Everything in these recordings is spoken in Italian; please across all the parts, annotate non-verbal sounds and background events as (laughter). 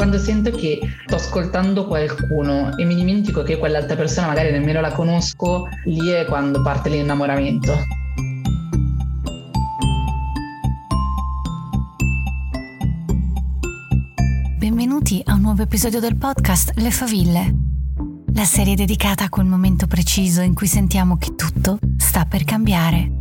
quando sento che sto ascoltando qualcuno e mi dimentico che quell'altra persona magari nemmeno la conosco, lì è quando parte l'innamoramento. Benvenuti a un nuovo episodio del podcast Le Faville, la serie dedicata a quel momento preciso in cui sentiamo che tutto sta per cambiare.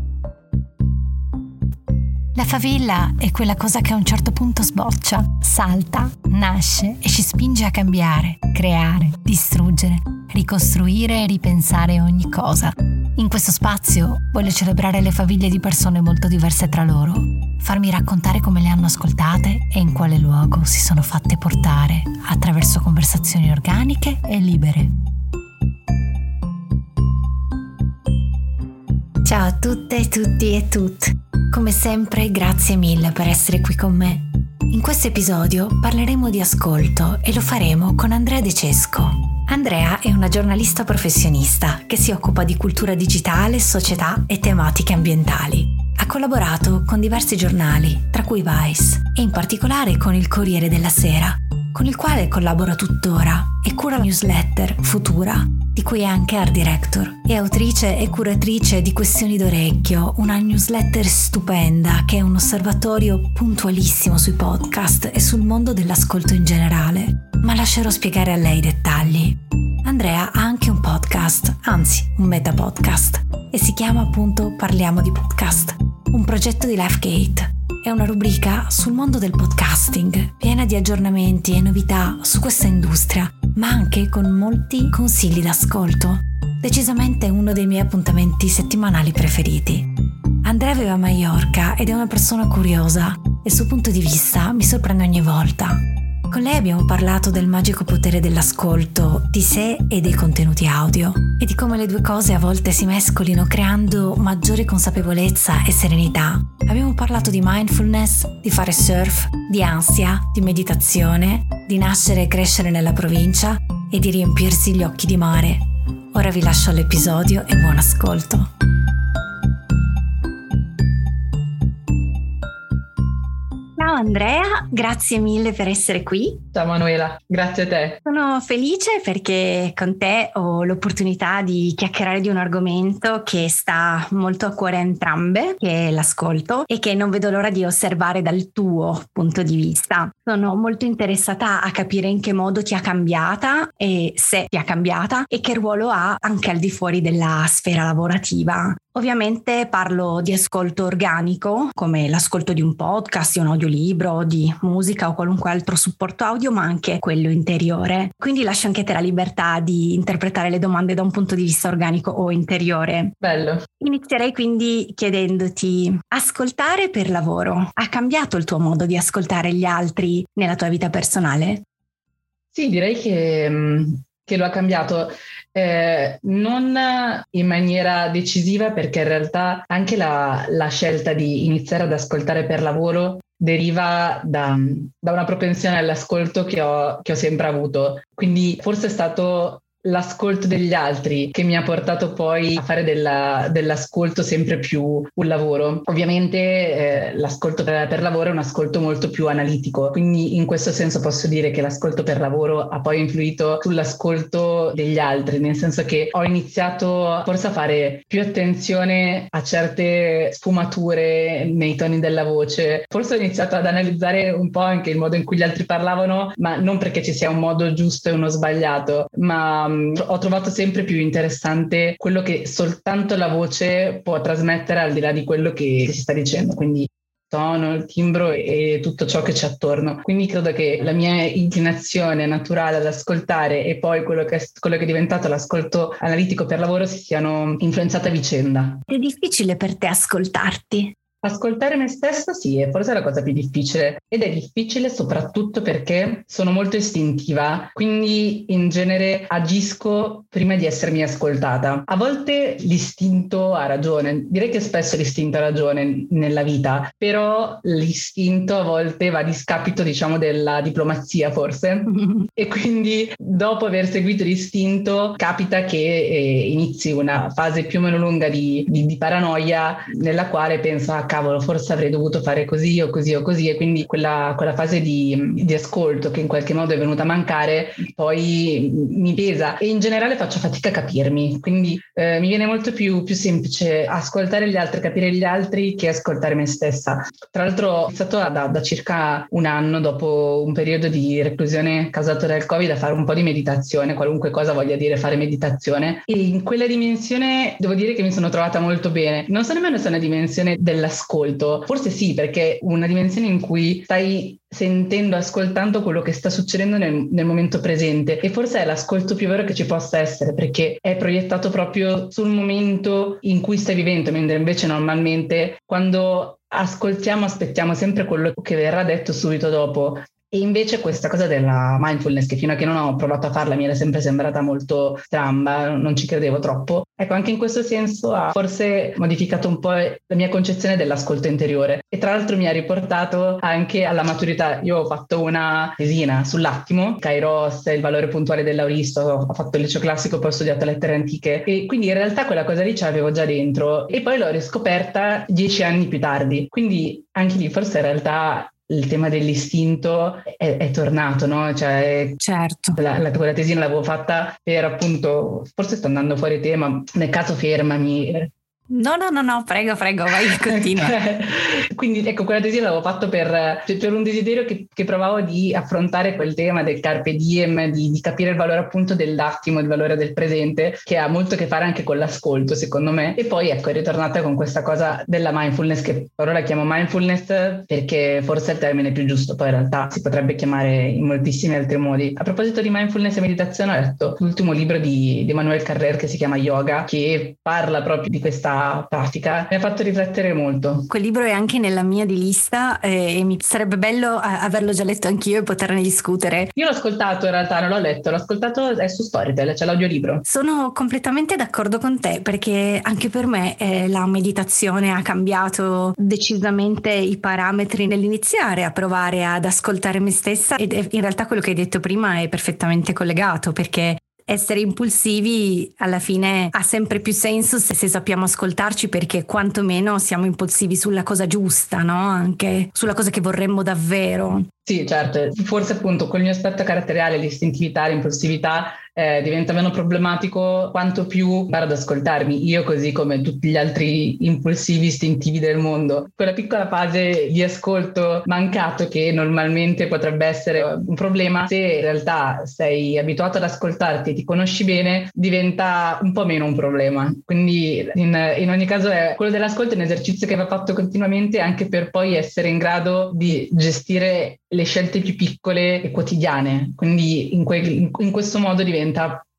La favilla è quella cosa che a un certo punto sboccia, salta, nasce e ci spinge a cambiare, creare, distruggere, ricostruire e ripensare ogni cosa. In questo spazio voglio celebrare le faville di persone molto diverse tra loro, farmi raccontare come le hanno ascoltate e in quale luogo si sono fatte portare attraverso conversazioni organiche e libere. Ciao a tutte, tutti e tutte. Come sempre, grazie mille per essere qui con me. In questo episodio parleremo di ascolto e lo faremo con Andrea De Cesco. Andrea è una giornalista professionista che si occupa di cultura digitale, società e tematiche ambientali. Ha collaborato con diversi giornali, tra cui Vice, e in particolare con il Corriere della Sera, con il quale collabora tuttora e cura la newsletter Futura, di cui è anche art director. È autrice e curatrice di Questioni d'Orecchio, una newsletter stupenda che è un osservatorio puntualissimo sui podcast e sul mondo dell'ascolto in generale. Ma lascerò spiegare a lei i dettagli. Andrea ha anche un podcast, anzi un meta podcast, e si chiama appunto Parliamo di podcast, un progetto di Lifegate è una rubrica sul mondo del podcasting, piena di aggiornamenti e novità su questa industria, ma anche con molti consigli d'ascolto. Decisamente uno dei miei appuntamenti settimanali preferiti. Andrea vive a Mallorca ed è una persona curiosa e il suo punto di vista mi sorprende ogni volta. Con lei abbiamo parlato del magico potere dell'ascolto, di sé e dei contenuti audio e di come le due cose a volte si mescolino creando maggiore consapevolezza e serenità. Abbiamo parlato di mindfulness, di fare surf, di ansia, di meditazione, di nascere e crescere nella provincia e di riempirsi gli occhi di mare. Ora vi lascio all'episodio e buon ascolto. Ciao Andrea, grazie mille per essere qui. Ciao Manuela, grazie a te. Sono felice perché con te ho l'opportunità di chiacchierare di un argomento che sta molto a cuore a entrambe, che è l'ascolto e che non vedo l'ora di osservare dal tuo punto di vista. Sono molto interessata a capire in che modo ti ha cambiata e se ti ha cambiata e che ruolo ha anche al di fuori della sfera lavorativa. Ovviamente parlo di ascolto organico, come l'ascolto di un podcast, di un audiolibro, di musica o qualunque altro supporto audio, ma anche quello interiore. Quindi lascio anche te la libertà di interpretare le domande da un punto di vista organico o interiore. Bello. Inizierei quindi chiedendoti, ascoltare per lavoro ha cambiato il tuo modo di ascoltare gli altri nella tua vita personale? Sì, direi che, mm, che lo ha cambiato. Eh, non in maniera decisiva perché in realtà anche la, la, scelta di iniziare ad ascoltare per lavoro deriva da, da una propensione all'ascolto che ho, che ho sempre avuto. Quindi forse è stato l'ascolto degli altri che mi ha portato poi a fare della, dell'ascolto sempre più un lavoro. Ovviamente eh, l'ascolto per, per, lavoro è un ascolto molto più analitico, quindi in questo senso posso dire che l'ascolto per lavoro ha poi influito sull'ascolto degli altri, nel senso che ho iniziato forse a fare più attenzione a certe sfumature nei toni della voce, forse ho iniziato ad analizzare un po' anche il modo in cui gli altri parlavano, ma non perché ci sia un modo giusto e uno sbagliato, ma um, ho trovato sempre più interessante quello che soltanto la voce può trasmettere al di là di quello che si sta dicendo. Quindi tono, il timbro e tutto ciò che c'è attorno. Quindi credo che la mia inclinazione naturale ad ascoltare e poi quello che, è, quello che è diventato l'ascolto analitico per lavoro si siano influenzate a vicenda. È difficile per te ascoltarti? Ascoltare me stessa sì, è forse la cosa più difficile ed è difficile soprattutto perché sono molto istintiva, quindi in genere agisco prima di essermi ascoltata. A volte l'istinto ha ragione, direi che spesso l'istinto ha ragione nella vita, però l'istinto a volte va a discapito diciamo della diplomazia forse (laughs) e quindi dopo aver seguito l'istinto capita che eh, inizi una fase più o meno lunga di, di, di paranoia nella quale pensa cavolo, forse avrei dovuto fare così o così o così e quindi quella, quella fase di, di, ascolto che in qualche modo è venuta a mancare poi mi pesa e in generale faccio fatica a capirmi, quindi eh, mi viene molto più, più, semplice ascoltare gli altri, capire gli altri che ascoltare me stessa. Tra l'altro ho iniziato da, da circa un anno dopo un periodo di reclusione causato dal Covid a fare un po' di meditazione, qualunque cosa voglia dire fare meditazione e in quella dimensione devo dire che mi sono trovata molto bene. Non so nemmeno se è una dimensione dell'ascolto, forse sì perché una dimensione in cui stai sentendo, ascoltando quello che sta succedendo nel, nel, momento presente. E forse è l'ascolto più vero che ci possa essere perché è proiettato proprio sul momento in cui stai vivendo, mentre invece normalmente quando ascoltiamo aspettiamo sempre quello che verrà detto subito dopo e invece questa cosa della mindfulness, che fino a che non ho provato a farla mi era sempre sembrata molto stramba, non ci credevo troppo, ecco anche in questo senso ha forse modificato un po' la mia concezione dell'ascolto interiore e tra l'altro mi ha riportato anche alla maturità. Io ho fatto una tesina sull'attimo, Kairos, il valore puntuale dell'auristo, ho fatto il liceo classico, poi ho studiato lettere antiche e quindi in realtà quella cosa lì ce l'avevo già dentro e poi l'ho riscoperta dieci anni più tardi. Quindi anche lì forse in realtà il tema dell'istinto è, è tornato, no? Cioè, certo. La, la, quella tesina l'avevo fatta per appunto, forse sto andando fuori tema, nel caso fermami, No, no, no, no, prego, prego, vai, (laughs) continua. Quindi ecco, quella tesina l'avevo fatto per, per un desiderio che, che, provavo di affrontare quel tema del carpe diem, di, di, capire il valore appunto dell'attimo, il valore del presente, che ha molto a che fare anche con l'ascolto, secondo me. E poi ecco, è ritornata con questa cosa della mindfulness, che ora la chiamo mindfulness perché forse è il termine più giusto, poi in realtà si potrebbe chiamare in moltissimi altri modi. A proposito di mindfulness e meditazione, ho letto l'ultimo libro di, di Manuel Carrer che si chiama Yoga, che parla proprio di questa pratica mi ha fatto riflettere molto. Quel libro è anche nella mia di lista eh, e mi sarebbe bello averlo già letto anch'io e poterne discutere. Io l'ho ascoltato in realtà, non l'ho letto, l'ho ascoltato è su Storytel, c'è l'audiolibro. Sono completamente d'accordo con te perché anche per me eh, la meditazione ha cambiato decisamente i parametri nell'iniziare a provare ad ascoltare me stessa ed in realtà quello che hai detto prima è perfettamente collegato perché essere impulsivi alla fine ha sempre più senso se, se, sappiamo ascoltarci perché quantomeno siamo impulsivi sulla cosa giusta, no? Anche sulla cosa che vorremmo davvero. Sì, certo, forse appunto col mio aspetto caratteriale, l'istintività, l'impulsività, eh, diventa meno problematico quanto più imparo ad ascoltarmi, io così come tutti gli altri impulsivi istintivi del mondo. Quella piccola fase di ascolto mancato che normalmente potrebbe essere un problema, se in realtà sei abituato ad ascoltarti e ti conosci bene, diventa un po' meno un problema. Quindi in, in ogni caso è, quello dell'ascolto è un esercizio che va fatto continuamente anche per poi essere in grado di gestire le scelte più piccole e quotidiane. Quindi in, que- in questo modo diventa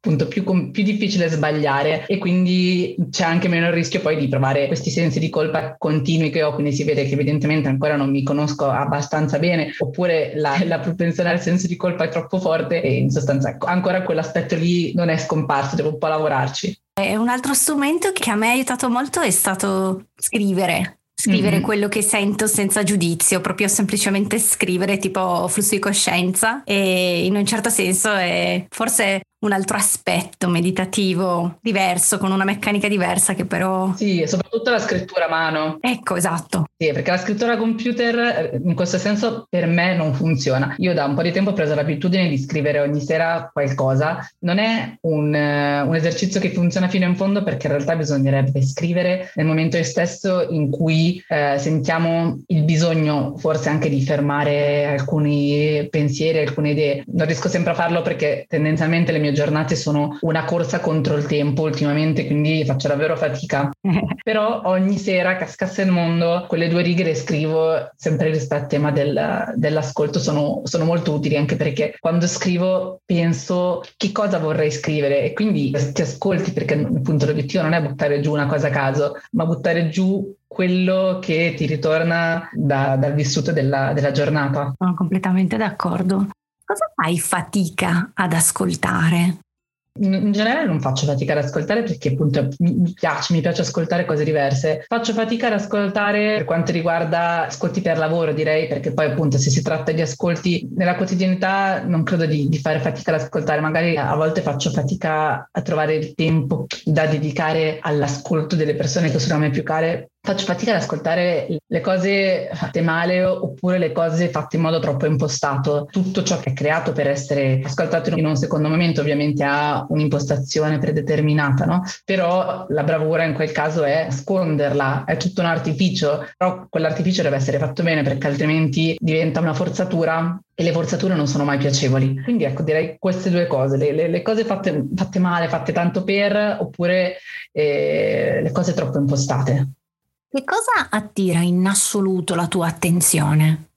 appunto più, più, difficile sbagliare e quindi c'è anche meno il rischio poi di provare questi sensi di colpa continui che ho, quindi si vede che evidentemente ancora non mi conosco abbastanza bene oppure la, la propensione al senso di colpa è troppo forte e in sostanza ecco, ancora quell'aspetto lì non è scomparso, devo un po' lavorarci. E un altro strumento che a me ha aiutato molto è stato scrivere, scrivere mm-hmm. quello che sento senza giudizio, proprio semplicemente scrivere tipo flusso di coscienza e in un certo senso è forse un altro aspetto meditativo diverso, con una meccanica diversa che però... Sì, soprattutto la scrittura a mano. Ecco, esatto. Sì, perché la scrittura computer in questo senso per me non funziona. Io da un po' di tempo ho preso l'abitudine di scrivere ogni sera qualcosa. Non è un, un esercizio che funziona fino in fondo perché in realtà bisognerebbe scrivere nel momento stesso in cui eh, sentiamo il bisogno forse anche di fermare alcuni pensieri, alcune idee. Non riesco sempre a farlo perché tendenzialmente le mie mie giornate sono una corsa contro il tempo ultimamente, quindi faccio davvero fatica. (laughs) Però ogni sera, cascasse il mondo, quelle due righe le scrivo sempre rispetto al tema del, dell'ascolto, sono, sono molto utili anche perché quando scrivo penso che cosa vorrei scrivere e quindi ti ascolti perché appunto l'obiettivo non è buttare giù una cosa a caso, ma buttare giù quello che ti ritorna da, dal vissuto della, della giornata. Sono completamente d'accordo. Cosa fai fatica ad ascoltare? In generale non faccio fatica ad ascoltare perché appunto mi piace, mi piace ascoltare cose diverse. Faccio fatica ad ascoltare per quanto riguarda ascolti per lavoro, direi, perché poi appunto se si tratta di ascolti nella quotidianità non credo di, di fare fatica ad ascoltare, magari a volte faccio fatica a trovare il tempo da dedicare all'ascolto delle persone che sono a me più care faccio fatica ad ascoltare le cose fatte male oppure le cose fatte in modo troppo impostato. Tutto ciò che è creato per essere ascoltato in un secondo momento ovviamente ha un'impostazione predeterminata, no? Però la bravura in quel caso è nasconderla, è tutto un artificio, però quell'artificio deve essere fatto bene perché altrimenti diventa una forzatura e le forzature non sono mai piacevoli. Quindi ecco, direi queste due cose, le, le, le cose fatte, fatte, male, fatte tanto per, oppure eh, le cose troppo impostate. Che cosa attira in assoluto la tua attenzione?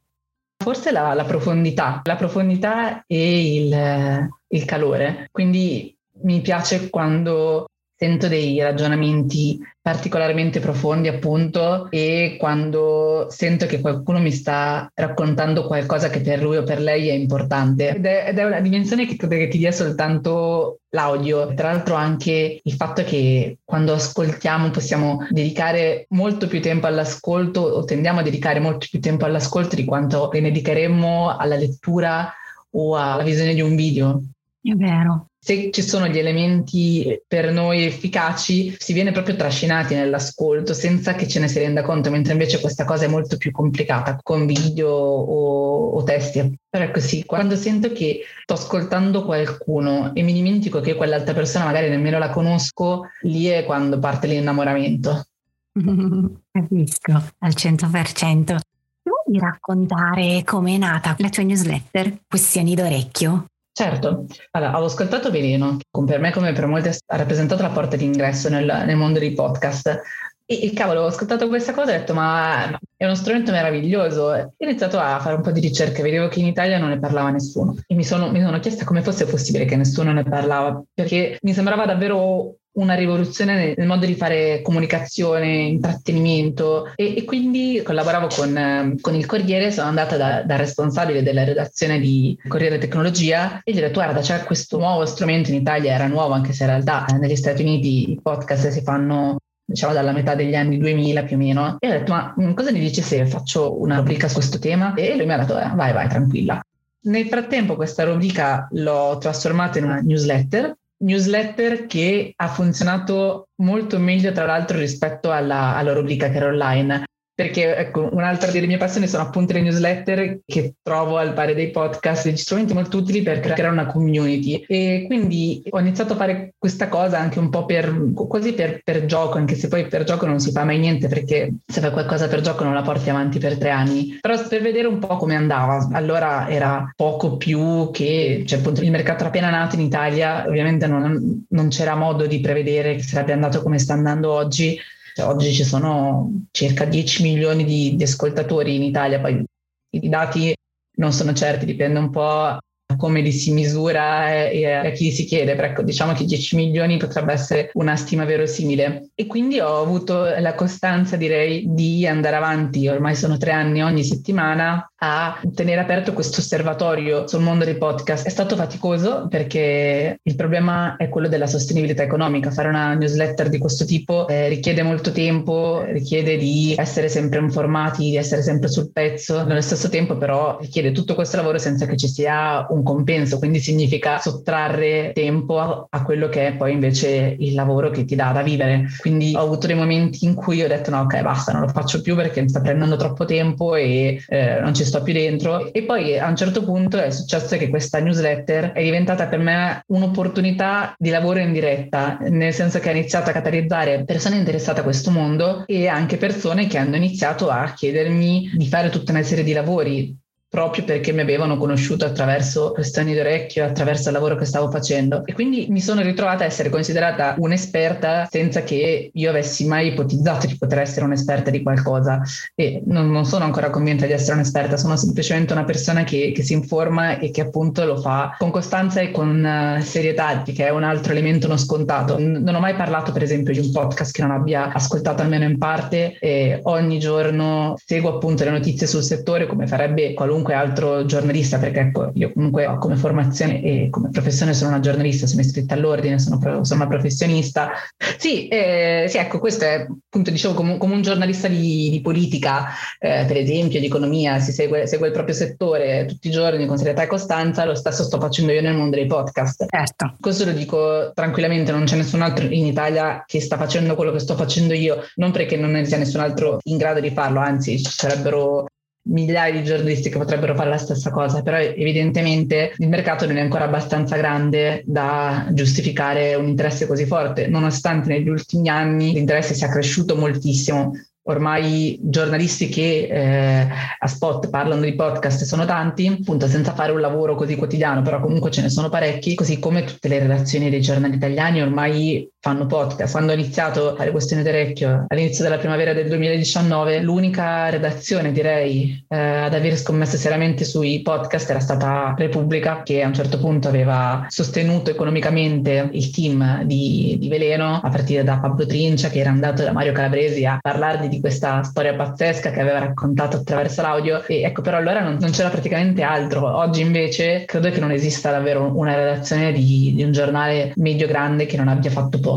Forse la, la profondità, la profondità e il, il calore. Quindi mi piace quando sento dei ragionamenti particolarmente profondi appunto e quando sento che qualcuno mi sta raccontando qualcosa che per lui o per lei è importante. Ed è, ed è una dimensione che credo che ti dia soltanto l'audio. Tra l'altro anche il fatto che quando ascoltiamo possiamo dedicare molto più tempo all'ascolto o tendiamo a dedicare molto più tempo all'ascolto di quanto ne dedicheremmo alla lettura o alla visione di un video. È vero se ci sono gli elementi per noi efficaci, si viene proprio trascinati nell'ascolto senza che ce ne si renda conto, mentre invece questa cosa è molto più complicata con video o, o testi. Però è così, quando sento che sto ascoltando qualcuno e mi dimentico che quell'altra persona magari nemmeno la conosco, lì è quando parte l'innamoramento. (laughs) Capisco, al 100%. Vuoi raccontare come è nata la tua newsletter Questioni d'orecchio? Certo, allora, ho ascoltato Veleno, che per me come per molti ha rappresentato la porta d'ingresso nel, nel mondo dei podcast. E, e cavolo, ho ascoltato questa cosa e ho detto ma è uno strumento meraviglioso. Ho iniziato a fare un po' di ricerche, vedevo che in Italia non ne parlava nessuno. E mi sono, mi sono chiesta come fosse possibile che nessuno ne parlava, perché mi sembrava davvero una rivoluzione nel modo di fare comunicazione, intrattenimento. E, e quindi collaboravo con, con, il Corriere, sono andata da, da, responsabile della redazione di Corriere Tecnologia e gli ho detto guarda c'è questo nuovo strumento in Italia, era nuovo anche se in realtà eh, negli Stati Uniti i podcast si fanno diciamo dalla metà degli anni 2000 più o meno e ho detto ma mm, cosa ne dici se faccio una rubrica su questo tema? E lui mi ha detto eh, vai vai tranquilla nel frattempo questa rubrica l'ho trasformata in una newsletter newsletter che ha funzionato molto meglio tra l'altro rispetto alla, alla rubrica che era online perché ecco, un'altra delle mie passioni sono appunto le newsletter che trovo al pari dei podcast, degli strumenti molto utili per creare una community. E quindi ho iniziato a fare questa cosa anche un po' per quasi per, per gioco, anche se poi per gioco non si fa mai niente perché se fai qualcosa per gioco non la porti avanti per tre anni, però per vedere un po' come andava, allora era poco più che, cioè appunto il mercato era appena nato in Italia, ovviamente non, non c'era modo di prevedere che sarebbe andato come sta andando oggi, oggi ci sono circa 10 milioni di, di ascoltatori in Italia, poi i dati non sono certi, dipende un po' come li si misura e, a chi si chiede, però ecco, diciamo che 10 milioni potrebbe essere una stima verosimile. E quindi ho avuto la costanza, direi, di andare avanti, ormai sono tre anni ogni settimana, a tenere aperto questo osservatorio sul mondo dei podcast. È stato faticoso perché il problema è quello della sostenibilità economica. Fare una newsletter di questo tipo eh, richiede molto tempo, richiede di essere sempre informati, di essere sempre sul pezzo. Nello stesso tempo però richiede tutto questo lavoro senza che ci sia un compenso, quindi significa sottrarre tempo a, a quello che è poi invece il lavoro che ti dà da vivere. Quindi ho avuto dei momenti in cui ho detto no ok basta, non lo faccio più perché mi sta prendendo troppo tempo e eh, non ci sto sto più dentro. E poi a un certo punto è successo che questa newsletter è diventata per me un'opportunità di lavoro in diretta, nel senso che ha iniziato a catalizzare persone interessate a questo mondo e anche persone che hanno iniziato a chiedermi di fare tutta una serie di lavori proprio perché mi avevano conosciuto attraverso questioni d'orecchio, attraverso il lavoro che stavo facendo. E quindi mi sono ritrovata a essere considerata un'esperta senza che io avessi mai ipotizzato di poter essere un'esperta di qualcosa. E non, non sono ancora convinta di essere un'esperta, sono semplicemente una persona che, che, si informa e che appunto lo fa con costanza e con uh, serietà, che è un altro elemento non scontato. non ho mai parlato, per esempio, di un podcast che non abbia ascoltato almeno in parte e ogni giorno seguo appunto le notizie sul settore come farebbe qualunque qualunque altro giornalista, perché ecco, io comunque come formazione e come professione sono una giornalista, sono iscritta all'ordine, sono, sono una professionista. Sì, eh, sì, ecco, questo è appunto, dicevo, come, come un giornalista di, di politica, eh, per esempio, di economia, si segue, segue, il proprio settore tutti i giorni con serietà e costanza, lo stesso sto facendo io nel mondo dei podcast. Certo. Questo lo dico tranquillamente, non c'è nessun altro in Italia che sta facendo quello che sto facendo io, non perché non ne sia nessun altro in grado di farlo, anzi ci sarebbero migliaia di giornalisti che potrebbero fare la stessa cosa, però evidentemente il mercato non è ancora abbastanza grande da giustificare un interesse così forte, nonostante negli ultimi anni l'interesse sia cresciuto moltissimo ormai giornalisti che eh, a spot parlano di podcast sono tanti, appunto senza fare un lavoro così quotidiano, però comunque ce ne sono parecchi, così come tutte le redazioni dei giornali italiani ormai fanno podcast. Quando ho iniziato a fare questione d'orecchio all'inizio della primavera del 2019, l'unica redazione direi eh, ad aver scommesso seriamente sui podcast era stata Repubblica, che a un certo punto aveva sostenuto economicamente il team di, di Veleno, a partire da Pablo Trincia, che era andato da Mario Calabresi a parlare di di questa storia pazzesca che aveva raccontato attraverso l'audio e ecco però allora non, non c'era praticamente altro. Oggi invece credo che non esista davvero una redazione di, di un giornale medio-grande che non abbia fatto podcast.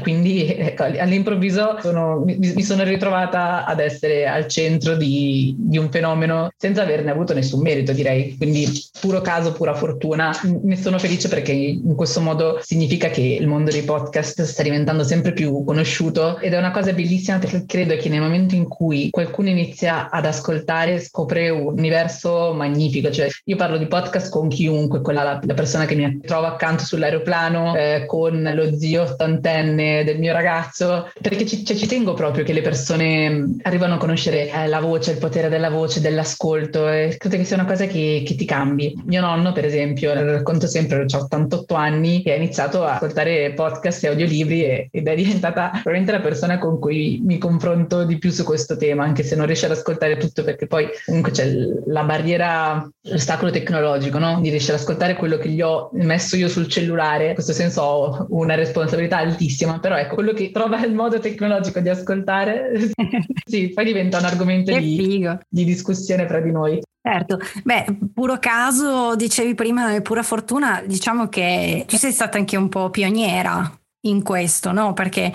Quindi ecco, all'improvviso sono, mi, mi, sono ritrovata ad essere al centro di, di un fenomeno senza averne avuto nessun merito direi. Quindi puro caso, pura fortuna. Ne sono felice perché in questo modo significa che il mondo dei podcast sta diventando sempre più conosciuto ed è una cosa bellissima perché credo che nel momento in cui qualcuno inizia ad ascoltare scopre un universo magnifico, cioè io parlo di podcast con chiunque, quella la, la persona che mi trova accanto sull'aeroplano, eh, con lo zio ottantenne del mio ragazzo, perché ci, cioè, ci tengo proprio che le persone arrivano a conoscere eh, la voce, il potere della voce, dell'ascolto e credo che sia una cosa che, che ti cambi. Mio nonno, per esempio, lo racconto sempre, ho 88 anni e ha iniziato a ascoltare podcast e audiolibri e, ed è diventata probabilmente la persona con cui mi confronto di più su questo tema, anche se non riesce ad ascoltare tutto, perché poi comunque c'è la barriera, l'ostacolo tecnologico, no? Di riuscire ad ascoltare quello che gli ho messo io sul cellulare. In questo senso ho una responsabilità altissima, però ecco, quello che trova il modo tecnologico di ascoltare, (laughs) sì, poi diventa un argomento di, di discussione fra di noi. Certo, beh, puro caso, dicevi prima, pura fortuna, diciamo che tu sei stata anche un po' pioniera in questo, no? Perché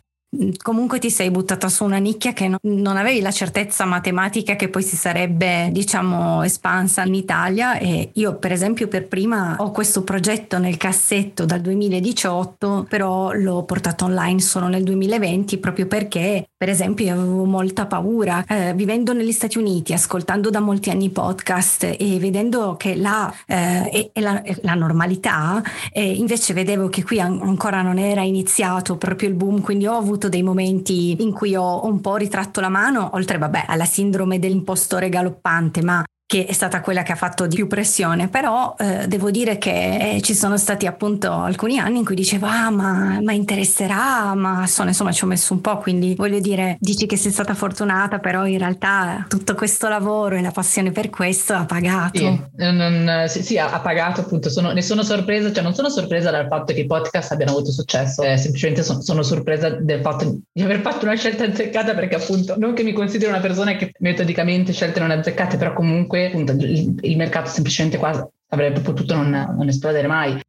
comunque ti sei buttata su una nicchia che non avevi la certezza matematica che poi si sarebbe diciamo espansa in Italia e io per esempio per prima ho questo progetto nel cassetto dal 2018 però l'ho portato online solo nel 2020 proprio perché per esempio io avevo molta paura eh, vivendo negli Stati Uniti ascoltando da molti anni podcast e vedendo che là eh, è, è, la, è, la, normalità e invece vedevo che qui an- ancora non era iniziato proprio il boom quindi ho avuto dei momenti in cui ho un po' ritratto la mano, oltre vabbè alla sindrome dell'impostore galoppante, ma che è stata quella che ha fatto di più pressione, però eh, devo dire che eh, ci sono stati appunto alcuni anni in cui dicevo ah ma, ma interesserà, ma sono, insomma ci ho messo un po', quindi voglio dire, dici che sei stata fortunata, però in realtà tutto questo lavoro e la passione per questo ha pagato. Sì, non, sì, sì ha, pagato appunto, sono, ne sono sorpresa, cioè non sono sorpresa dal fatto che i podcast abbiano avuto successo, eh, semplicemente sono, sono sorpresa del fatto di aver fatto una scelta azzeccata perché appunto non che mi considero una persona che metodicamente scelte non azzeccate, però comunque appunto il, il mercato semplicemente qua avrebbe potuto non, non esplodere mai.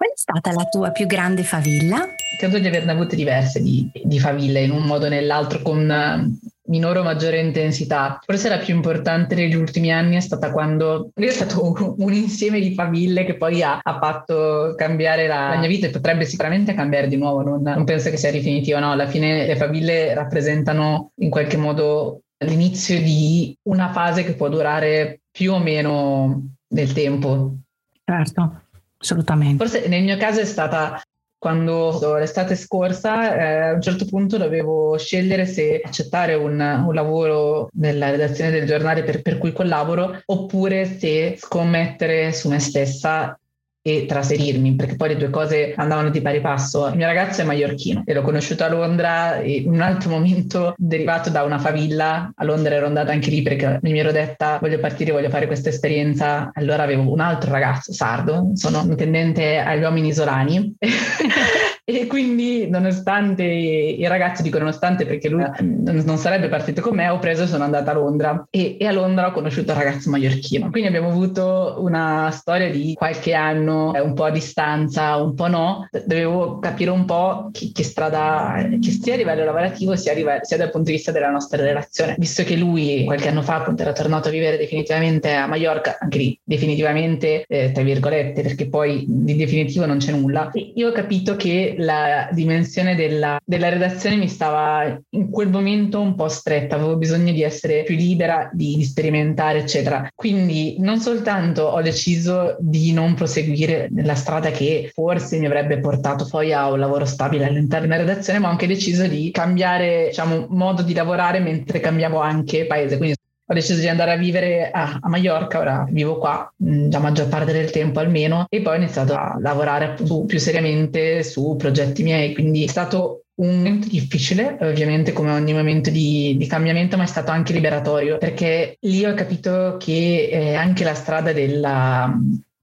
Qual è stata la tua più grande favilla? Credo di averne avute diverse di, di faville, in un modo o nell'altro, con eh, minore o maggiore intensità. Forse la più importante negli ultimi anni è stata quando (laughs) è stato un, insieme di faville che poi ha, ha fatto cambiare la, la, mia vita e potrebbe sicuramente cambiare di nuovo. Non, non penso che sia definitivo, no. Alla fine le faville rappresentano in qualche modo l'inizio di una fase che può durare più o meno nel tempo. Certo, assolutamente. Forse nel mio caso è stata quando l'estate scorsa eh, a un certo punto dovevo scegliere se accettare un, un lavoro nella redazione del giornale per, per, cui collaboro oppure se scommettere su me stessa e trasferirmi, perché poi le due cose andavano di pari passo. Il mio ragazzo è maiorchino e l'ho conosciuto a Londra in un altro momento derivato da una favilla, a Londra ero andata anche lì perché mi ero detta voglio partire, voglio fare questa esperienza, allora avevo un altro ragazzo sardo, sono intendente agli uomini isolani (laughs) E quindi, nonostante i ragazzi dicono nonostante perché lui non sarebbe partito con me, ho preso e sono andata a Londra. E, e a Londra ho conosciuto un ragazzo maiorchino. Quindi abbiamo avuto una storia di qualche anno, un po' a distanza, un po' no. Dovevo capire un po' che, che strada, che sia a livello lavorativo sia, livello, sia dal punto di vista della nostra relazione. Visto che lui qualche anno fa appunto era tornato a vivere definitivamente a Mallorca, anche lì definitivamente, eh, tra virgolette, perché poi di definitivo non c'è nulla. Io ho capito che la dimensione della, della redazione mi stava in quel momento un po' stretta, avevo bisogno di essere più libera, di, di sperimentare, eccetera. Quindi non soltanto ho deciso di non proseguire nella strada che forse mi avrebbe portato poi a un lavoro stabile all'interno della redazione, ma ho anche deciso di cambiare diciamo, modo di lavorare mentre cambiavo anche paese. Quindi ho deciso di andare a vivere a, a Mallorca, ora vivo qua mh, la maggior parte del tempo almeno, e poi ho iniziato a lavorare su, più seriamente su progetti miei, quindi è stato un momento difficile, ovviamente come ogni momento di, di, cambiamento, ma è stato anche liberatorio, perché lì ho capito che eh, anche la strada della,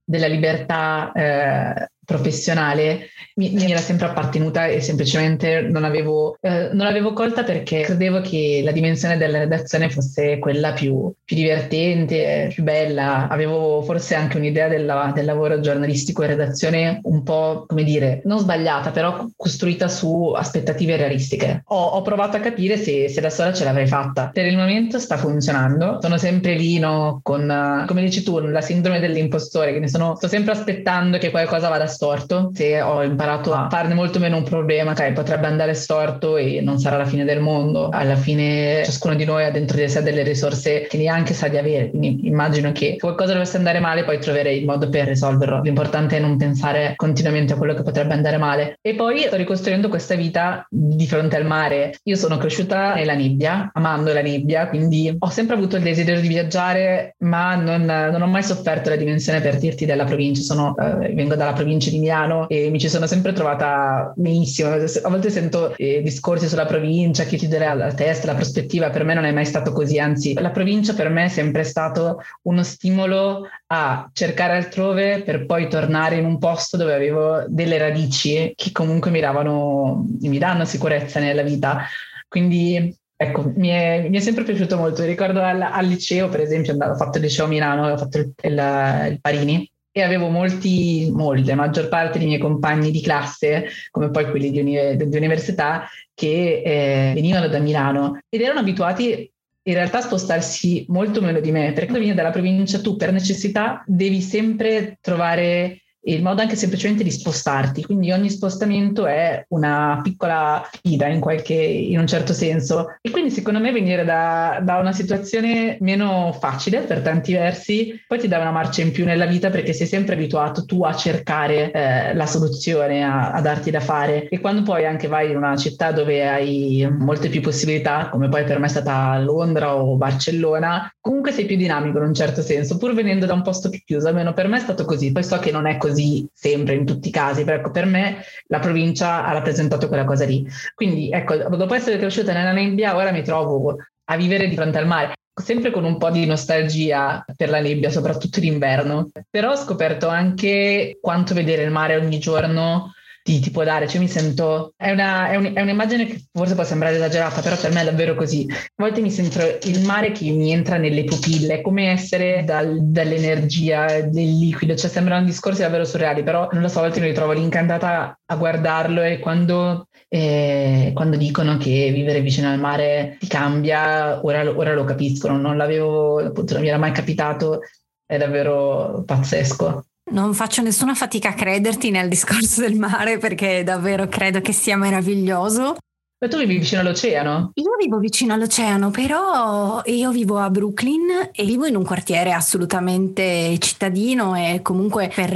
della libertà eh, professionale mi, mi, era sempre appartenuta e semplicemente non avevo, eh, non l'avevo colta perché credevo che la dimensione della redazione fosse quella più, più divertente, più bella. Avevo forse anche un'idea della, del lavoro giornalistico e redazione un po', come dire, non sbagliata, però costruita su aspettative realistiche. Ho, ho provato a capire se, se, da sola ce l'avrei fatta. Per il momento sta funzionando. Sono sempre lì, no, con, come dici tu, la sindrome dell'impostore, che ne sono, sto sempre aspettando che qualcosa vada storto. Se ho imparato a farne molto meno un problema, ok, potrebbe andare storto e non sarà la fine del mondo. Alla fine ciascuno di noi ha dentro di sé delle risorse che neanche sa di avere, quindi immagino che se qualcosa dovesse andare male poi troverei il modo per risolverlo. L'importante è non pensare continuamente a quello che potrebbe andare male. E poi sto ricostruendo questa vita di fronte al mare. Io sono cresciuta nella nebbia, amando la nebbia, quindi ho sempre avuto il desiderio di viaggiare, ma non, non ho mai sofferto la dimensione per dirti della provincia. Sono, eh, vengo dalla provincia di Milano e mi ci sono sempre trovata benissimo. A volte sento eh, discorsi sulla provincia, chi ti dà la testa, la prospettiva, per me non è mai stato così, anzi la provincia per me è sempre stato uno stimolo a cercare altrove per poi tornare in un posto dove avevo delle radici che comunque mi davano, mi danno sicurezza nella vita. Quindi Ecco, mi è, mi è, sempre piaciuto molto. Ricordo al, al liceo, per esempio, andavo, ho fatto il liceo a Milano, ho fatto il, il, il Parini e avevo molti, molti, la maggior parte dei miei compagni di classe, come poi quelli di, uni- di università, che eh, venivano da Milano ed erano abituati in realtà a spostarsi molto meno di me, perché quando vieni dalla provincia tu per necessità devi sempre trovare il modo anche semplicemente di spostarti, quindi ogni spostamento è una piccola sfida in, in un certo senso. E quindi secondo me venire da, da, una situazione meno facile per tanti versi poi ti dà una marcia in più nella vita perché sei sempre abituato tu a cercare eh, la soluzione, a, a, darti da fare. E quando poi anche vai in una città dove hai molte più possibilità, come poi per me è stata Londra o Barcellona, comunque sei più dinamico in un certo senso, pur venendo da un posto più chiuso, almeno per me è stato così, poi so che non è così così sempre in tutti i casi, però ecco, per me la provincia ha rappresentato quella cosa lì. Quindi ecco, dopo essere cresciuta nella nebbia, ora mi trovo a vivere di fronte al mare sempre con un po' di nostalgia per la nebbia, soprattutto d'inverno. Però ho scoperto anche quanto vedere il mare ogni giorno ti, ti, può dare, cioè mi sento, è, una, è, un, è, un'immagine che forse può sembrare esagerata, però per me è davvero così. A volte mi sento il mare che mi entra nelle pupille, è come essere dal, dall'energia, del liquido, cioè sembrano discorsi davvero surreali, però non lo so, a volte mi ritrovo incantata a guardarlo e quando, eh, quando dicono che vivere vicino al mare ti cambia, ora, ora lo capisco, non l'avevo, appunto non mi era mai capitato, è davvero pazzesco. Non faccio nessuna fatica a crederti nel discorso del mare perché davvero credo che sia meraviglioso. Ma tu vivi vicino all'oceano? Io vivo vicino all'oceano, però io vivo a Brooklyn e vivo in un quartiere assolutamente cittadino e comunque per,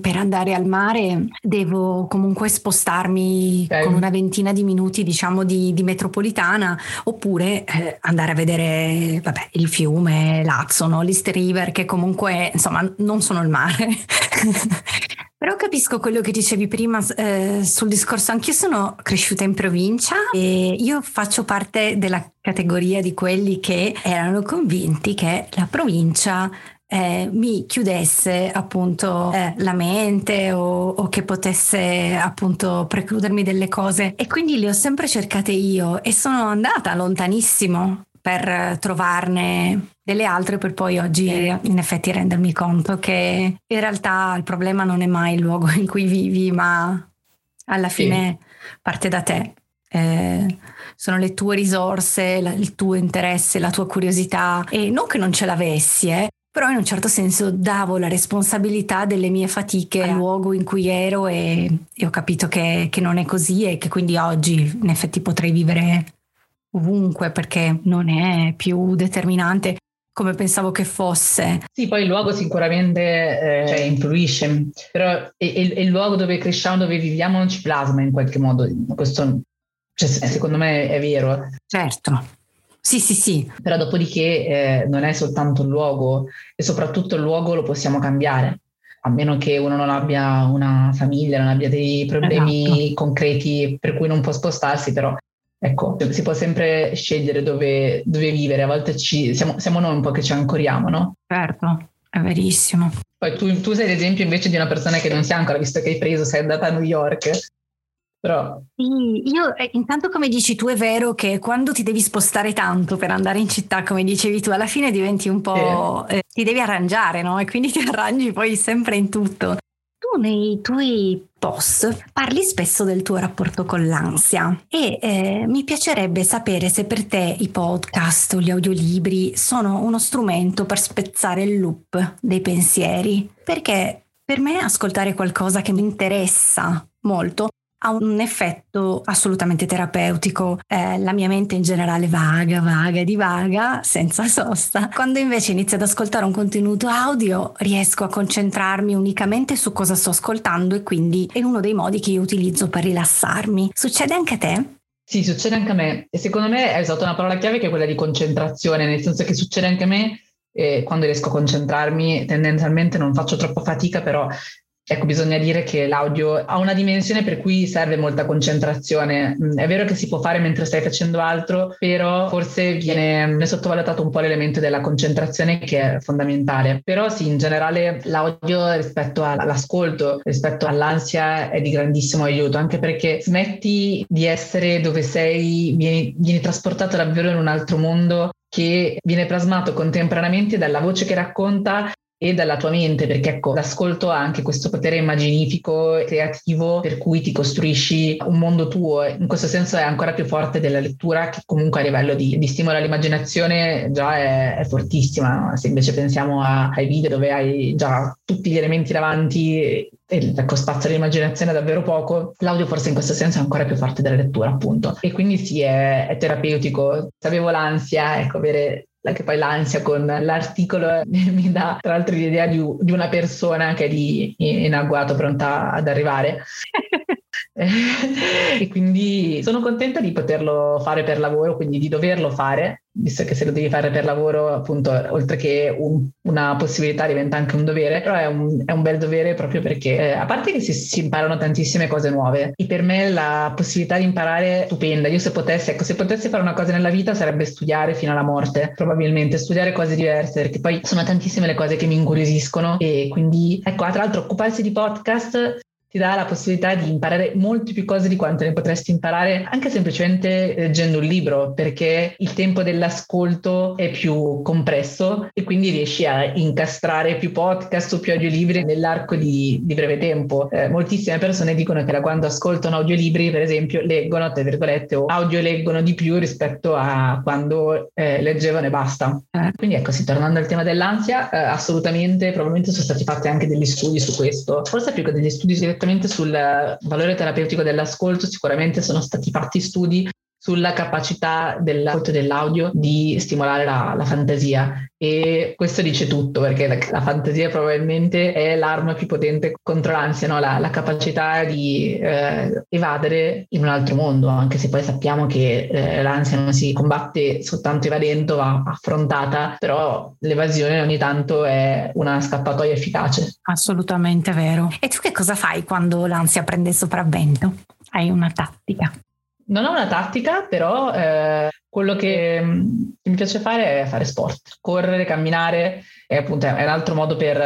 per andare al mare devo comunque spostarmi okay. con una ventina di minuti diciamo di, di metropolitana oppure eh, andare a vedere vabbè, il fiume, Lazzo, no? l'East River che comunque insomma non sono il mare. (laughs) Però capisco quello che dicevi prima eh, sul discorso, anch'io sono cresciuta in provincia e io faccio parte della categoria di quelli che erano convinti che la provincia eh, mi chiudesse appunto eh, la mente o, o, che potesse appunto precludermi delle cose. E quindi le ho sempre cercate io e sono andata lontanissimo per trovarne delle altre per poi oggi in effetti rendermi conto che in realtà il problema non è mai il luogo (laughs) in cui vivi ma alla fine sì. parte da te. Eh, sono le tue risorse, la, il tuo interesse, la tua curiosità. E non che non ce l'avessi, eh, però in un certo senso davo la responsabilità delle mie fatiche al luogo in cui ero e, e ho capito che, che, non è così e che quindi oggi in effetti potrei vivere ovunque perché non è più determinante come pensavo che fosse. Sì, poi il luogo sicuramente eh, cioè, influisce, però è, è, è il luogo dove cresciamo, dove viviamo non ci plasma in qualche modo. Questo cioè, secondo me è vero. Certo. Sì, sì, sì. Però dopodiché eh, non è soltanto il luogo e soprattutto il luogo lo possiamo cambiare, a meno che uno non abbia una famiglia, non abbia dei problemi esatto. concreti per cui non può spostarsi, però ecco, si può sempre scegliere dove, dove vivere, a volte ci, siamo, siamo, noi un po' che ci ancoriamo, no? Certo, è verissimo. Poi tu, tu sei l'esempio invece di una persona che non si è ancora, visto che hai preso, sei andata a New York però... Sì, io eh, intanto come dici tu è vero che quando ti devi spostare tanto per andare in città, come dicevi tu, alla fine diventi un po'... Sì. Eh, ti devi arrangiare, no? E quindi ti (laughs) arrangi poi sempre in tutto. Tu nei tuoi post parli spesso del tuo rapporto con l'ansia e eh, mi piacerebbe sapere se per te i podcast o gli audiolibri sono uno strumento per spezzare il loop dei pensieri, perché per me ascoltare qualcosa che mi interessa molto ha un effetto assolutamente terapeutico. Eh, la mia mente in generale vaga, vaga, divaga, senza sosta. Quando invece inizio ad ascoltare un contenuto audio, riesco a concentrarmi unicamente su cosa sto ascoltando e quindi è uno dei modi che io utilizzo per rilassarmi. Succede anche a te? Sì, succede anche a me. E secondo me hai usato una parola chiave che è quella di concentrazione, nel senso che succede anche a me eh, quando riesco a concentrarmi, tendenzialmente non faccio troppa fatica, però Ecco, bisogna dire che l'audio ha una dimensione per cui serve molta concentrazione. Mm, è vero che si può fare mentre stai facendo altro, però forse viene, viene sottovalutato un po' l'elemento della concentrazione che è fondamentale. Però sì, in generale l'audio rispetto all'ascolto, rispetto all'ansia è di grandissimo aiuto, anche perché smetti di essere dove sei, vieni, vieni trasportato davvero in un altro mondo che viene plasmato contemporaneamente dalla voce che racconta e dalla tua mente, perché ecco, l'ascolto ha anche questo potere immaginifico creativo per cui ti costruisci un mondo tuo. In questo senso è ancora più forte della lettura, che comunque a livello di, di stimola all'immaginazione già è, è fortissima. Se invece pensiamo a, ai video dove hai già tutti gli elementi davanti e ecco, spazio all'immaginazione davvero poco, l'audio forse in questo senso è ancora più forte della lettura, appunto. E quindi sì, è, è terapeutico. Se avevo l'ansia, ecco, avere che poi l'ansia con l'articolo (laughs) mi dà tra l'altro l'idea di, di una persona che è lì in agguato pronta ad arrivare. (laughs) (laughs) e quindi sono contenta di poterlo fare per lavoro, quindi di doverlo fare, visto che se lo devi fare per lavoro, appunto, oltre che un, una possibilità diventa anche un dovere, però è un, è un bel dovere proprio perché, eh, a parte che si, si, imparano tantissime cose nuove, e per me la possibilità di imparare è stupenda. Io se potessi, ecco, se potessi fare una cosa nella vita sarebbe studiare fino alla morte, probabilmente, studiare cose diverse, perché poi sono tantissime le cose che mi incuriosiscono e quindi, ecco, tra l'altro occuparsi di podcast ti dà la possibilità di imparare molte più cose di quanto ne potresti imparare anche semplicemente leggendo un libro, perché il tempo dell'ascolto è più compresso e quindi riesci a incastrare più podcast o più audiolibri nell'arco di, di breve tempo. Eh, moltissime persone dicono che da quando ascoltano audiolibri, per esempio, leggono, tra virgolette, o audio leggono di più rispetto a quando eh, leggevano e basta. Eh. Quindi ecco, sì, tornando al tema dell'ansia, eh, assolutamente, probabilmente sono stati fatti anche degli studi su questo, forse più che degli studi direttamente sul valore terapeutico dell'ascolto, sicuramente sono stati fatti studi sulla capacità dell'ascolto dell'audio di stimolare la, la, fantasia e questo dice tutto perché la, la, fantasia probabilmente è l'arma più potente contro l'ansia, no? la, la, capacità di eh, evadere in un altro mondo, anche se poi sappiamo che eh, l'ansia non si combatte soltanto evadendo, va affrontata, però l'evasione ogni tanto è una scappatoia efficace. Assolutamente vero. E tu che cosa fai quando l'ansia prende il sopravvento? Hai una tattica? Non ho una tattica, però eh, quello che, che mi piace fare è fare sport, correre, camminare, è appunto è un altro modo per,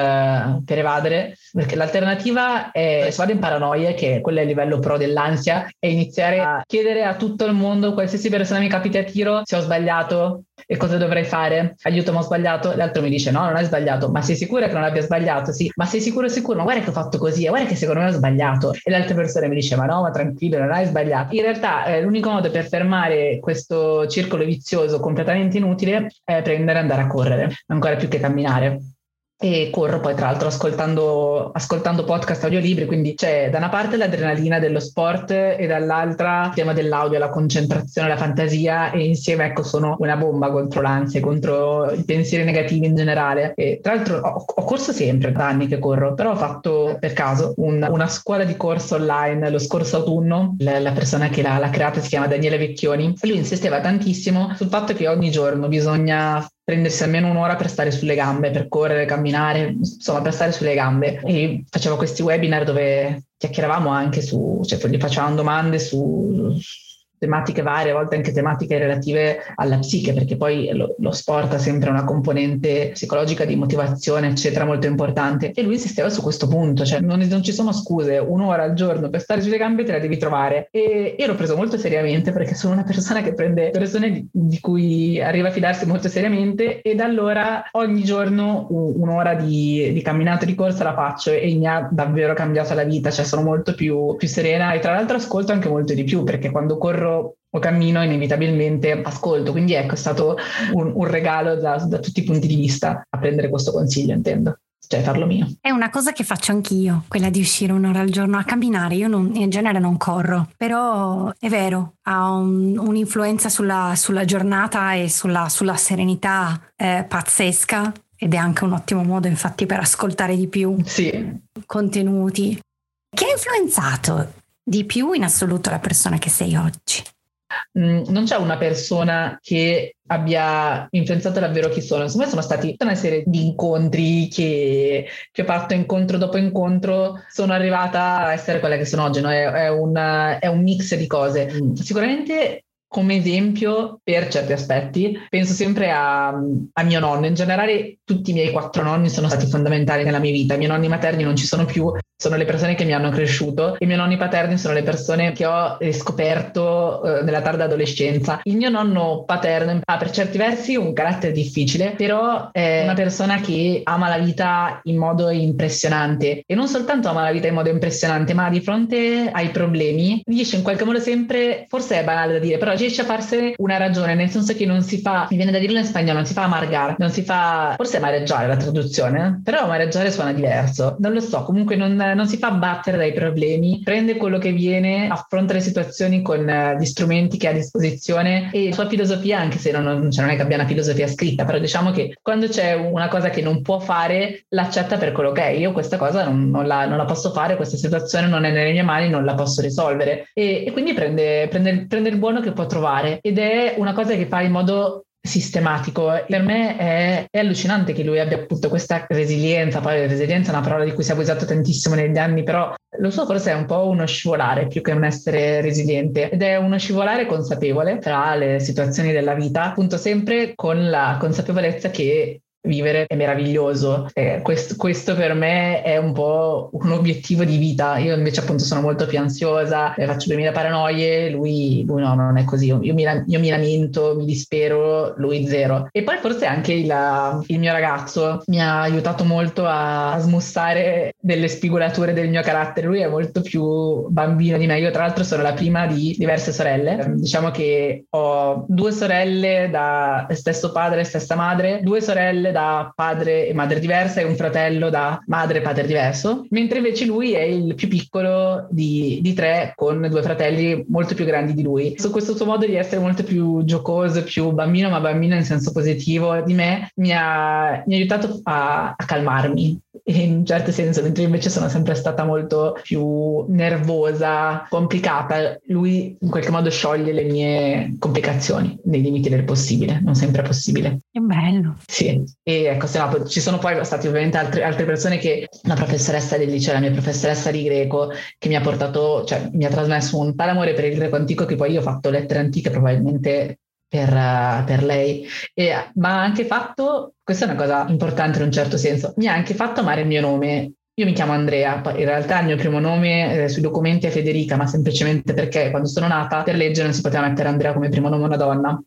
per, evadere, perché l'alternativa è se vado in paranoia, che quello è il livello pro dell'ansia, è iniziare a chiedere a tutto il mondo, qualsiasi persona mi capita a tiro, se ho sbagliato e cosa dovrei fare, aiuto ma ho sbagliato, l'altro mi dice no, non hai sbagliato, ma sei sicura che non abbia sbagliato? Sì, ma sei sicuro sicuro? Ma guarda che ho fatto così, guarda che secondo me ho sbagliato. E l'altra persona mi dice ma no, ma tranquillo, non hai sbagliato. In realtà eh, l'unico modo per fermare questo circolo vizioso completamente inutile è prendere e andare a correre, ancora più che camminare e corro poi tra l'altro ascoltando, ascoltando podcast audiolibri, quindi c'è da una parte l'adrenalina dello sport e dall'altra il tema dell'audio, la concentrazione, la fantasia e insieme ecco sono una bomba contro l'ansia, contro i pensieri negativi in generale. E tra l'altro ho, ho corso sempre da anni che corro, però ho fatto per caso un, una scuola di corso online lo scorso autunno, la, la persona che l'ha, l'ha creata si chiama Daniele Vecchioni e lui insisteva tantissimo sul fatto che ogni giorno bisogna prendersi almeno un'ora per stare sulle gambe, per correre, camminare, insomma per stare sulle gambe. E facevo questi webinar dove chiacchieravamo anche su, cioè gli facevamo domande su, tematiche varie, a volte anche tematiche relative alla psiche, perché poi lo, lo, sport ha sempre una componente psicologica di motivazione, eccetera, molto importante. E lui insisteva su questo punto, cioè non, non ci sono scuse, un'ora al giorno per stare sulle gambe te la devi trovare. E io l'ho preso molto seriamente perché sono una persona che prende persone di, di cui arriva a fidarsi molto seriamente e da allora ogni giorno un'ora di, di camminata di corsa la faccio e mi ha davvero cambiato la vita, cioè sono molto più, più serena e tra l'altro ascolto anche molto di più perché quando corro o cammino inevitabilmente ascolto. Quindi ecco, è stato un, un regalo da, da, tutti i punti di vista a prendere questo consiglio, intendo. Cioè farlo mio. È una cosa che faccio anch'io, quella di uscire un'ora al giorno a camminare. Io non, in genere non corro, però è vero, ha un, un'influenza sulla, sulla, giornata e sulla, sulla serenità eh, pazzesca ed è anche un ottimo modo infatti per ascoltare di più sì. contenuti. Che ha influenzato di più in assoluto la persona che sei oggi? Mm, non c'è una persona che abbia influenzato davvero chi sono. Insomma, sono stati una serie di incontri che, che ho fatto incontro dopo incontro. Sono arrivata a essere quella che sono oggi. No? È, è, una, è un mix di cose. Mm. Sicuramente come esempio per certi aspetti. Penso sempre a, a, mio nonno. In generale, tutti i miei quattro nonni sono stati fondamentali nella mia vita. I miei nonni materni non ci sono più, sono le persone che mi hanno cresciuto. I miei nonni paterni sono le persone che ho scoperto eh, nella tarda adolescenza. Il mio nonno paterno ha per certi versi un carattere difficile, però è una persona che ama la vita in modo impressionante. E non soltanto ama la vita in modo impressionante, ma di fronte ai problemi riesce in qualche modo sempre, forse è banale da dire, però riesce a farsene una ragione, nel senso che non si fa, mi viene da dirlo in spagnolo, non si fa amargar, non si fa, forse amareggiare la traduzione, però amareggiare suona diverso, non lo so, comunque non, non si fa battere dai problemi, prende quello che viene, affronta le situazioni con uh, gli strumenti che ha a disposizione e la sua filosofia, anche se non, cioè non è che abbia una filosofia scritta, però diciamo che quando c'è una cosa che non può fare, l'accetta per quello che è, io questa cosa non, non, la, non la, posso fare, questa situazione non è nelle mie mani, non la posso risolvere. E, e quindi prende, prende, prende il buono che può trovare. Ed è una cosa che fa in modo sistematico. Per me è, è, allucinante che lui abbia appunto questa resilienza, poi resilienza è una parola di cui si è abusato tantissimo negli anni, però lo so forse è un po' uno scivolare più che un essere resiliente ed è uno scivolare consapevole tra le situazioni della vita, appunto sempre con la consapevolezza che vivere è meraviglioso. Eh, questo, questo, per me è un po' un obiettivo di vita. Io invece appunto sono molto più ansiosa, eh, faccio 2000 paranoie, lui, lui no, non è così. Io, io, mi, io, mi, lamento, mi dispero, lui zero. E poi forse anche il, il mio ragazzo mi ha aiutato molto a smussare delle spigolature del mio carattere. Lui è molto più bambino di me. Io tra l'altro sono la prima di diverse sorelle. Diciamo che ho due sorelle da stesso padre e stessa madre, due sorelle da padre e madre diversa e un fratello da madre e padre diverso, mentre invece lui è il più piccolo di, di tre con due fratelli molto più grandi di lui. Su questo suo modo di essere molto più giocoso, più bambino, ma bambino in senso positivo di me, mi ha, mi ha aiutato a, a calmarmi in un certo senso, mentre invece sono sempre stata molto più nervosa, complicata. Lui in qualche modo scioglie le mie complicazioni nei limiti del possibile, non sempre è possibile. Che bello. Sì, e ecco, se no, ci sono poi stati ovviamente altre, altre persone che la professoressa del liceo, la mia professoressa di greco, che mi ha portato, cioè mi ha trasmesso un tale amore per il greco antico che poi io ho fatto lettere antiche probabilmente per, per lei, e, ma ha anche fatto, questa è una cosa importante in un certo senso, mi ha anche fatto amare il mio nome. Io mi chiamo Andrea, in realtà il mio primo nome eh, sui documenti è Federica, ma semplicemente perché quando sono nata per legge non si poteva mettere Andrea come primo nome una donna.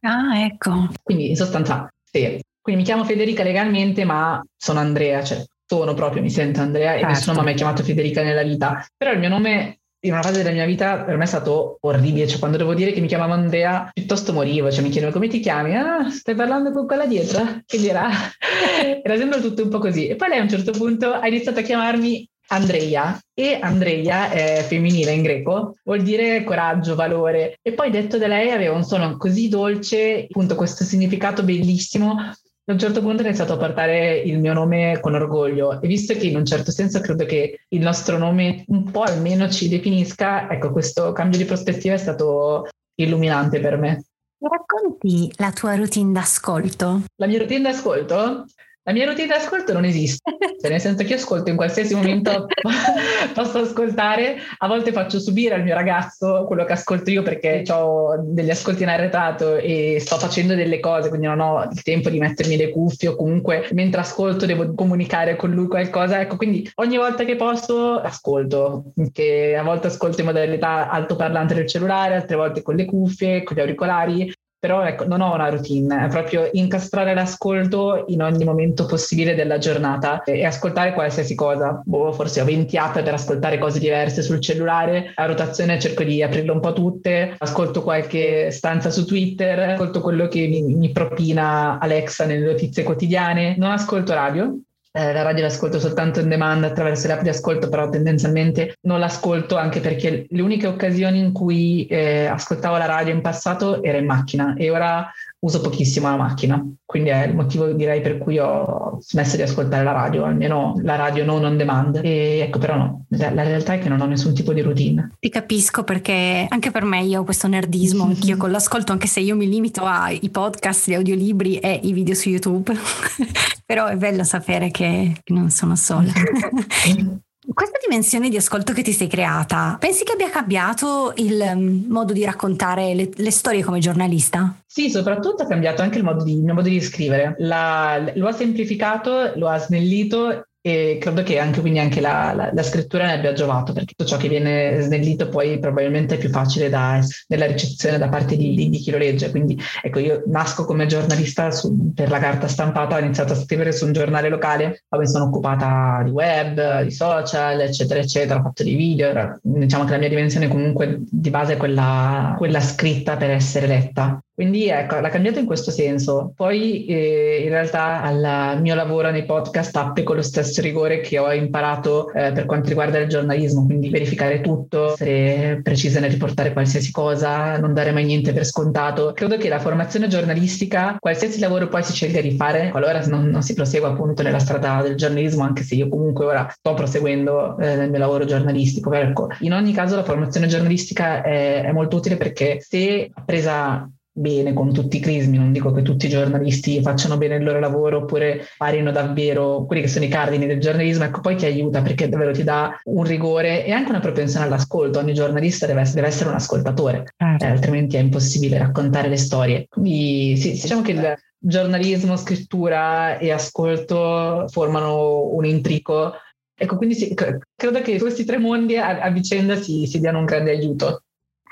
Ah, ecco. Quindi in sostanza, sì. Quindi mi chiamo Federica legalmente, ma sono Andrea, cioè sono proprio, mi sento Andrea certo. e nessuno mi ha mai chiamato Federica nella vita. Però il mio nome in una fase della mia vita per me è stato orribile, cioè quando devo dire che mi chiamavo Andrea piuttosto morivo, cioè mi chiedono come ti chiami? Ah, stai parlando con quella dietro? (laughs) Che dirà? (laughs) Era sempre tutto un po' così. E poi lei a un certo punto ha iniziato a chiamarmi Andreia e Andreia è femminile in greco, vuol dire coraggio, valore e poi detto da lei aveva un suono così dolce, appunto questo significato bellissimo a un certo punto ho iniziato a portare il mio nome con orgoglio e visto che in un certo senso credo che il nostro nome un po' almeno ci definisca, ecco questo cambio di prospettiva è stato illuminante per me. Racconti la tua routine d'ascolto? La mia routine d'ascolto? La mia routine d'ascolto non esiste, cioè, nel senso che io ascolto in qualsiasi momento, (laughs) (laughs) posso ascoltare, a volte faccio subire al mio ragazzo quello che ascolto io perché ho degli ascolti in arretrato e sto facendo delle cose, quindi non ho il tempo di mettermi le cuffie o comunque mentre ascolto devo comunicare con lui qualcosa, ecco, quindi ogni volta che posso ascolto, che a volte ascolto in modalità altoparlante del cellulare, altre volte con le cuffie, con gli auricolari, però ecco, non ho una routine, è proprio incastrare l'ascolto in ogni momento possibile della giornata e ascoltare qualsiasi cosa. Boh, forse ho 20 app per ascoltare cose diverse sul cellulare, a rotazione cerco di aprirle un po' tutte, ascolto qualche stanza su Twitter, ascolto quello che mi, mi propina Alexa nelle notizie quotidiane, non ascolto radio, eh, la radio l'ascolto soltanto in demand attraverso le app di ascolto, però tendenzialmente non l'ascolto anche perché le uniche occasioni in cui eh, ascoltavo la radio in passato era in macchina e ora uso pochissimo la macchina, quindi è il motivo direi per cui ho smesso di ascoltare la radio, almeno la radio non on demand. E ecco però no, la realtà è che non ho nessun tipo di routine. Ti capisco perché anche per me io ho questo nerdismo, (laughs) anch'io con l'ascolto, anche se io mi limito ai podcast, gli audiolibri e i video su YouTube, (laughs) però è bello sapere che non sono sola. (laughs) Questa dimensione di ascolto che ti sei creata, pensi che abbia cambiato il um, modo di raccontare le, le, storie come giornalista? Sì, soprattutto ha cambiato anche il modo di, il modo di scrivere. La, lo ha semplificato, lo ha snellito e credo che anche, quindi anche la, la, la, scrittura ne abbia giovato perché tutto ciò che viene snellito poi probabilmente è più facile da, nella ricezione da parte di, di, di, chi lo legge. Quindi ecco io nasco come giornalista su, per la carta stampata ho iniziato a scrivere su un giornale locale poi mi sono occupata di web, di social eccetera eccetera ho fatto dei video diciamo che la mia dimensione comunque di base è quella, quella scritta per essere letta quindi ecco, l'ha cambiato in questo senso. Poi eh, in realtà al mio lavoro nei podcast applico lo stesso rigore che ho imparato eh, per quanto riguarda il giornalismo, quindi verificare tutto, essere precisa nel riportare qualsiasi cosa, non dare mai niente per scontato. Credo che la formazione giornalistica, qualsiasi lavoro poi si scelga di fare, qualora non, non si prosegua appunto nella strada del giornalismo, anche se io comunque ora sto proseguendo eh, nel mio lavoro giornalistico, ecco, in ogni caso la formazione giornalistica è, è molto utile perché se presa bene con tutti i crismi, non dico che tutti i giornalisti facciano bene il loro lavoro oppure parino davvero quelli che sono i cardini del giornalismo, ecco poi ti aiuta perché davvero ti dà un rigore e anche una propensione all'ascolto, ogni giornalista deve essere, deve essere un ascoltatore, certo. eh, altrimenti è impossibile raccontare le storie. Quindi sì, diciamo che il giornalismo, scrittura e ascolto formano un intrico Ecco, quindi sì, credo che questi tre mondi a, a vicenda si, si diano un grande aiuto.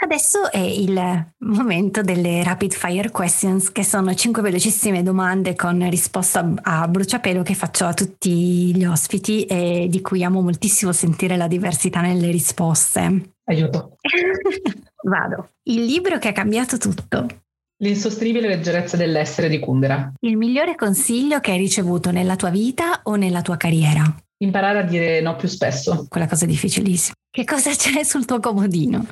Adesso è il momento delle rapid fire questions, che sono cinque velocissime domande con risposta a bruciapelo che faccio a tutti gli ospiti e di cui amo moltissimo sentire la diversità nelle risposte. Aiuto. (laughs) Vado. Il libro che ha cambiato tutto. L'insostenibile leggerezza dell'essere di Kundera. Il migliore consiglio che hai ricevuto nella tua vita o nella tua carriera? Imparare a dire no più spesso. Quella cosa difficilissima. Che cosa c'è sul tuo comodino?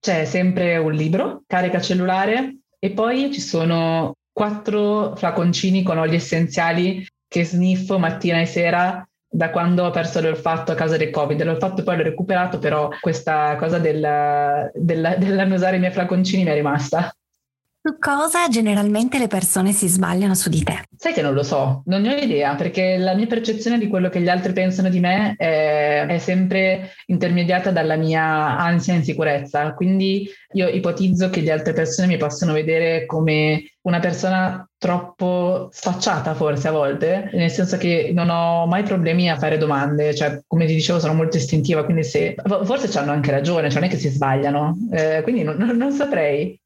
C'è sempre un libro, carica cellulare e poi ci sono quattro flaconcini con oli essenziali che sniffo mattina e sera da quando ho perso l'olfatto a causa del covid. L'olfatto poi l'ho recuperato, però questa cosa del, del, (laughs) dell'annusare i miei flaconcini mi è rimasta. Su cosa generalmente le persone si sbagliano su di te? Sai che non lo so, non ne ho idea perché la mia percezione di quello che gli altri pensano di me è, è sempre intermediata dalla mia ansia e insicurezza. Quindi io ipotizzo che le altre persone mi possano vedere come una persona troppo sfacciata forse a volte, nel senso che non ho mai problemi a fare domande, cioè come ti dicevo sono molto istintiva, quindi se forse hanno anche ragione, cioè non è che si sbagliano, eh, quindi non, non saprei.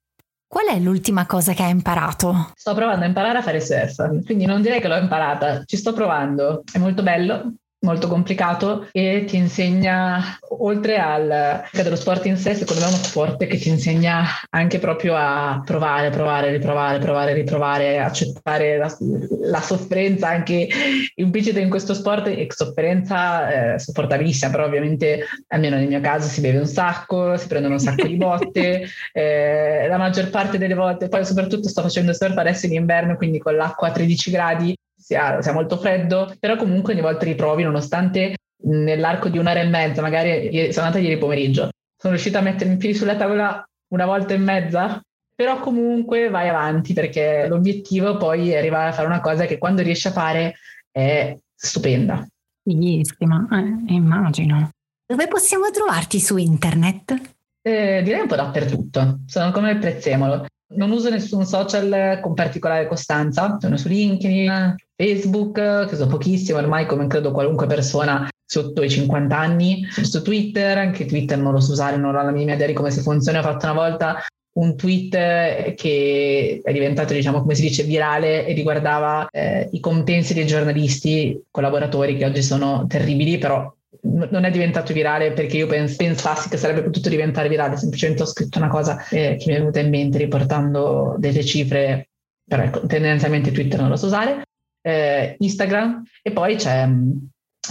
Qual è l'ultima cosa che hai imparato? Sto provando a imparare a fare surf, quindi non direi che l'ho imparata, ci sto provando, è molto bello, molto complicato e ti insegna, oltre al dello sport in sé, secondo me è uno sport che ti insegna anche proprio a provare, provare, riprovare, provare, riprovare, accettare la, la sofferenza anche implicita in questo sport e sofferenza eh, sopportabilissima, però ovviamente almeno nel mio caso si beve un sacco, si prendono un sacco di botte, (laughs) eh, la maggior parte delle volte, poi soprattutto sto facendo surf adesso in inverno, quindi con l'acqua a 13 gradi, sia, sia molto freddo, però comunque ogni volta riprovi nonostante nell'arco di un'ora e mezza, magari sono andata ieri pomeriggio, sono riuscita a mettermi in piedi sulla tavola una volta e mezza, però comunque vai avanti perché l'obiettivo poi è arrivare a fare una cosa che quando riesci a fare è stupenda. Fighissima, eh, immagino. Dove possiamo trovarti su internet? Eh, direi un po' dappertutto, sono come il prezzemolo. Non uso nessun social con particolare costanza, sono su LinkedIn, Facebook, che so pochissimo ormai come credo qualunque persona sotto i 50 anni, su Twitter, anche Twitter non lo so usare, non ho la minima idea di come si funziona, ho fatto una volta un tweet che è diventato, diciamo, come si dice, virale e riguardava eh, i compensi dei giornalisti collaboratori che oggi sono terribili, però non è diventato virale perché io pens- pensassi che sarebbe potuto diventare virale, semplicemente ho scritto una cosa eh, che mi è venuta in mente riportando delle cifre, però ecco, tendenzialmente Twitter non lo so usare, eh, Instagram e poi c'è mh, mm,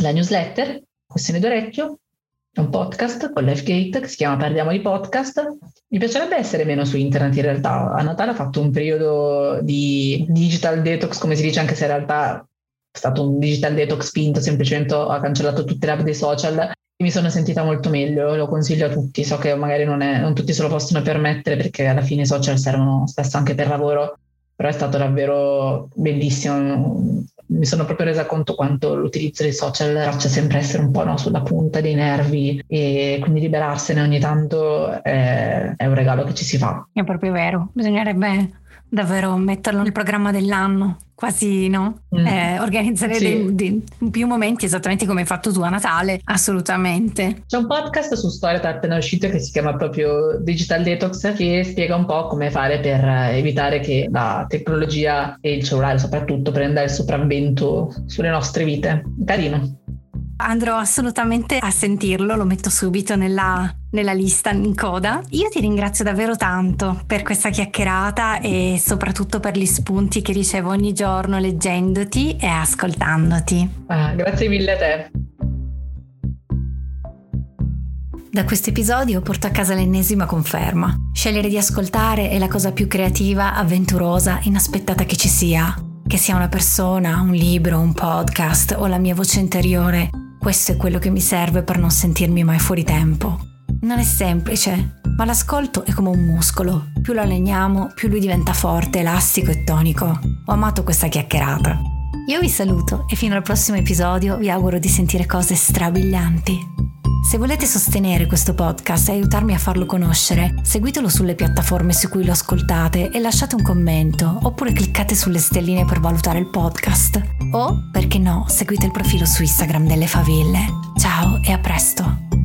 la newsletter, Questione d'orecchio, un podcast con Lifegate che si chiama Parliamo di podcast. Mi piacerebbe essere meno su internet in realtà. A Natale ho fatto un periodo di digital detox, come si dice, anche se in realtà è stato un digital detox spinto, semplicemente ho cancellato tutte le app dei social mi sono sentita molto meglio, lo consiglio a tutti, so che magari non, è, non tutti se lo possono permettere perché alla fine i social servono spesso anche per lavoro, però è stato davvero bellissimo, mi sono proprio resa conto quanto l'utilizzo dei social faccia sempre essere un po' no, sulla punta dei nervi e quindi liberarsene ogni tanto è, è un regalo che ci si fa. È proprio vero, bisognerebbe davvero metterlo nel programma dell'anno, quasi no? Mm. Eh, organizzare sì. dei, dei, più momenti esattamente come hai fatto tu a Natale, assolutamente. C'è un podcast su Storytel appena uscito che si chiama proprio Digital Detox che spiega un po' come fare per evitare che la tecnologia e il cellulare soprattutto prenda il sopravvento sulle nostre vite. Carino. Andrò assolutamente a sentirlo, lo metto subito nella, nella, lista in coda. Io ti ringrazio davvero tanto per questa chiacchierata e soprattutto per gli spunti che ricevo ogni giorno leggendoti e ascoltandoti. Ah, grazie mille a te. Da questo episodio porto a casa l'ennesima conferma. Scegliere di ascoltare è la cosa più creativa, avventurosa, inaspettata che ci sia. Che sia una persona, un libro, un podcast o la mia voce interiore questo è quello che mi serve per non sentirmi mai fuori tempo. Non è semplice, ma l'ascolto è come un muscolo. Più lo alleniamo, più lui diventa forte, elastico e tonico. Ho amato questa chiacchierata. Io vi saluto e fino al prossimo episodio vi auguro di sentire cose strabilianti. Se volete sostenere questo podcast e aiutarmi a farlo conoscere, seguitelo sulle piattaforme su cui lo ascoltate e lasciate un commento, oppure cliccate sulle stelline per valutare il podcast. O, perché no, seguite il profilo su Instagram delle faville. Ciao e a presto!